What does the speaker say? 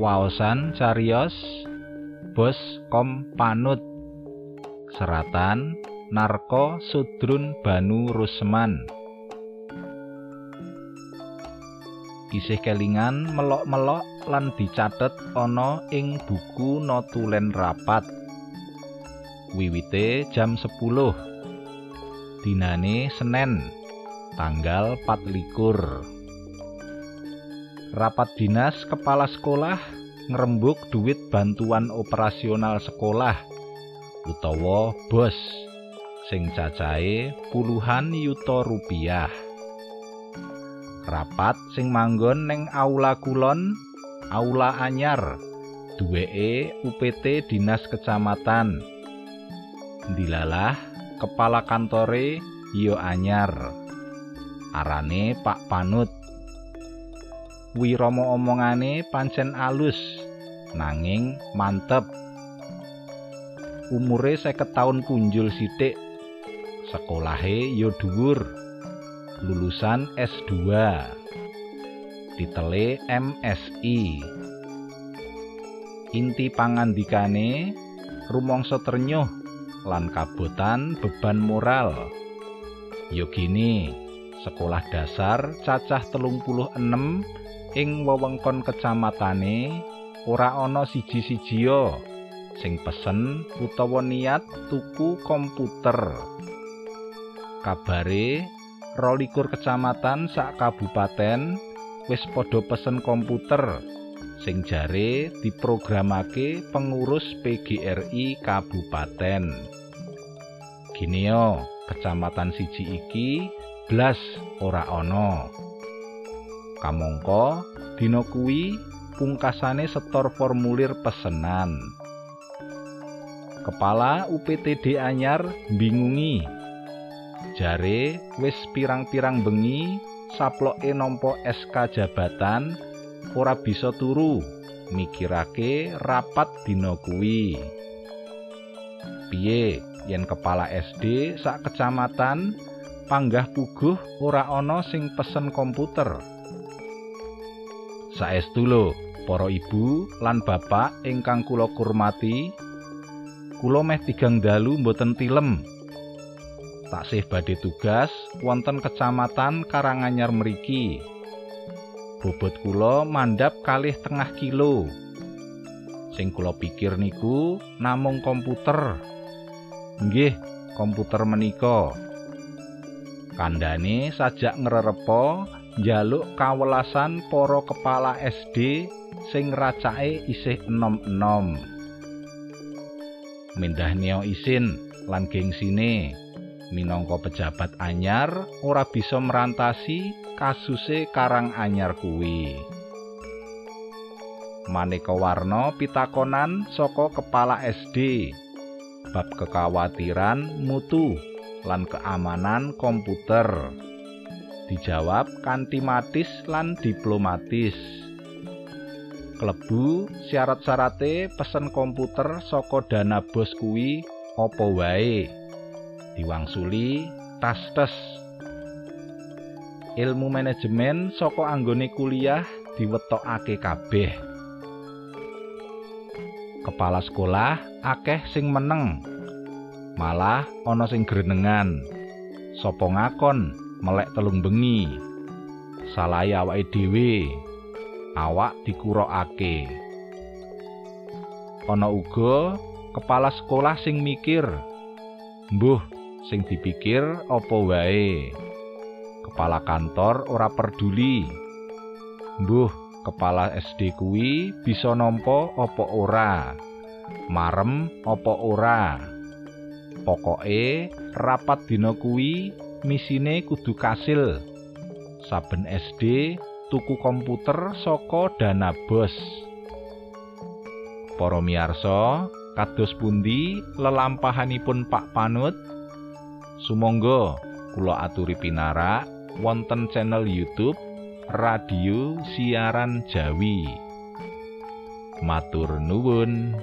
waosan cariyos bos kom panut seratan narko sudrun banu rusman. Isih kelingan melok-melok lan dicatet ana ing buku notulen rapat. Wiwite jam 10 dinane Senen tanggal 24 rapat dinas kepala sekolah ngerembuk duit bantuan operasional sekolah utawa bos sing cacahe puluhan yuta rupiah. Rapat sing manggon ning aula kulon aula anyar duweke UPT Dinas Kecamatan. Dilalah kepala kantore yo anyar. Arane Pak Panut Wiromo omongane pancen alus nanging mantep. Umure seket tahun punjul sithik sekolahe yo dhuwur lulusan S2 ditele MSI inti pangandikane rumangsa ternyuh lan kabotan beban moral. Yo gini sekolah dasar cacah telung puluh ing wewengkon kecamatane ora ana siji-sijiya sing pesen utawa niat tuku komputer kabare rolikur kecamatan sak kabupaten wis padha pesen komputer sing jare diprogramake pengurus PGRI kabupaten. Gineo, kecamatan siji iki blas ora ana. Kamangka dina kuwi pungkasane setor formulir pesenan. Kepala UPTD anyar bingungi jare wis pirang-pirang bengi saploke nampa SK jabatan ora bisa turu mikirake rapat dina kuwi. Piye yen kepala SD sak kecamatan panggah puguh ora ana sing pesen komputer saestu lho para ibu lan bapak ingkang kula kurmati kula meh tigang dalu mboten tilem taksih badhe tugas wonten kecamatan Karanganyar mriki. Bobot kula mandhap kalih tengah kilo. Sing kula pikir niku namung komputer. Nggih, komputer menika. Kandhane sajak ngrerepa njaluk kawelasan para kepala SD sing racake isih enom-enom. Mindah neo isin lan gengsine minangka pejabat anyar ora bisa merantasi kasuse Karang Anyar kuwi. Maneka warna pitakonan saka kepala SD bab kekhawatiran mutu lan keamanan komputer. Dijawab kanthi matis lan diplomatis. Klebu syarat-syarate pesen komputer saka dana bos kuwi apa wae. diwangsuli tas-tes ilmu manajemen saka anggone kuliah diwetokake kabeh kepala sekolah akeh sing meneng malah ana sing grenengan sapa ngakon melek telung bengi salah awake dhewe awak dikurokake ana uga kepala sekolah sing mikir mbuh sing dipikir apa wae. Kepala kantor ora peduli. Mbuh, kepala SD kuwi bisa nampa apa ora. Marem apa ora. Pokoke rapat dina kuwi misine kudu kasil. Saben SD tuku komputer saka dana bos. Para miyarsa, kados pundi lelampahanipun Pak Panut? Sumangga kula aturi pinarak wonten channel YouTube Radio Siaran Jawi. Matur nuwun.